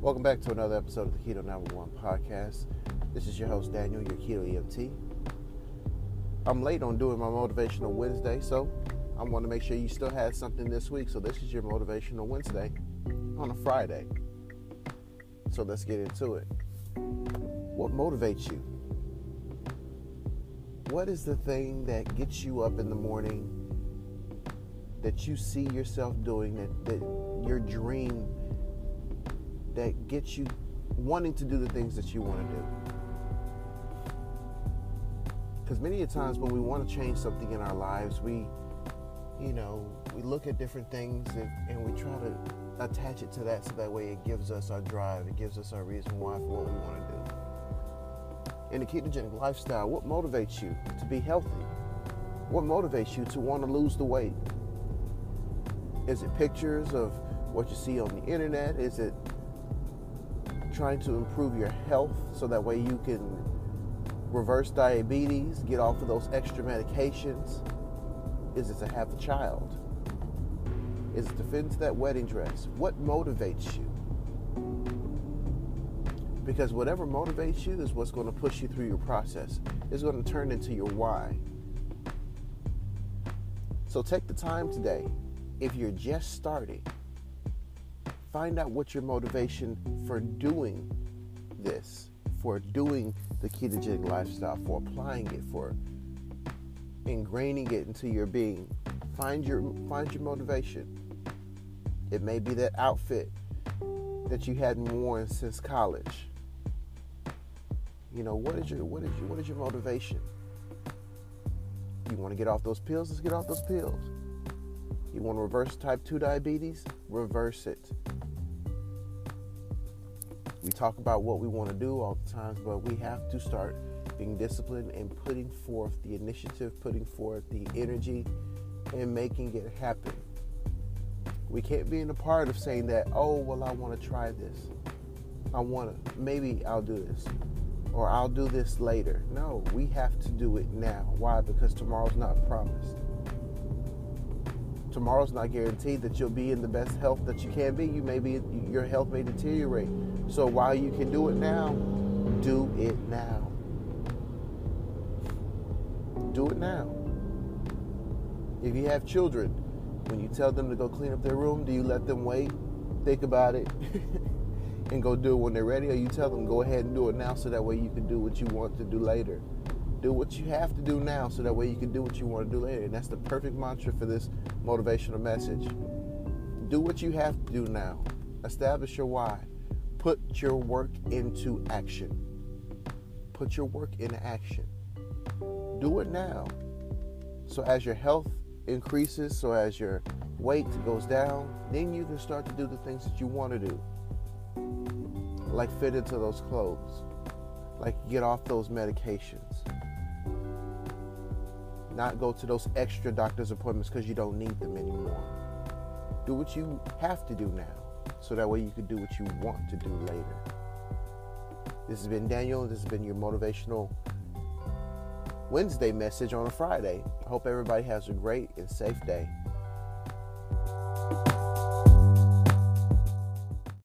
Welcome back to another episode of the Keto 911 podcast. This is your host, Daniel, your Keto EMT. I'm late on doing my Motivational Wednesday, so I want to make sure you still had something this week. So, this is your Motivational Wednesday on a Friday. So, let's get into it. What motivates you? What is the thing that gets you up in the morning that you see yourself doing, that, that your dream that gets you wanting to do the things that you want to do? Because many of times when we want to change something in our lives, we, you know, we look at different things and, and we try to attach it to that so that way it gives us our drive, it gives us our reason why for what we want to do in the ketogenic lifestyle, what motivates you to be healthy? What motivates you to want to lose the weight? Is it pictures of what you see on the internet? Is it trying to improve your health so that way you can reverse diabetes, get off of those extra medications? Is it to have a child? Is it to fit into that wedding dress? What motivates you? Because whatever motivates you is what's going to push you through your process. It's going to turn into your why. So take the time today, if you're just starting, find out what your motivation for doing this, for doing the ketogenic lifestyle, for applying it, for ingraining it into your being. Find your find your motivation. It may be that outfit that you hadn't worn since college. You know, what is your what is your what is your motivation? You want to get off those pills? Let's get off those pills. You want to reverse type 2 diabetes? Reverse it. We talk about what we want to do all the time, but we have to start being disciplined and putting forth the initiative, putting forth the energy, and making it happen. We can't be in a part of saying that, oh, well, I want to try this. I want to, maybe I'll do this or I'll do this later. No, we have to do it now. Why? Because tomorrow's not promised. Tomorrow's not guaranteed that you'll be in the best health that you can be. You may be your health may deteriorate. So while you can do it now, do it now. Do it now. If you have children, when you tell them to go clean up their room, do you let them wait? Think about it. and go do it when they're ready, or you tell them go ahead and do it now so that way you can do what you want to do later. Do what you have to do now so that way you can do what you want to do later. And that's the perfect mantra for this motivational message. Do what you have to do now. Establish your why. Put your work into action. Put your work into action. Do it now. So as your health increases, so as your weight goes down, then you can start to do the things that you want to do like fit into those clothes, like get off those medications, not go to those extra doctor's appointments because you don't need them anymore. Do what you have to do now, so that way you can do what you want to do later. This has been Daniel. This has been your motivational Wednesday message on a Friday. I hope everybody has a great and safe day.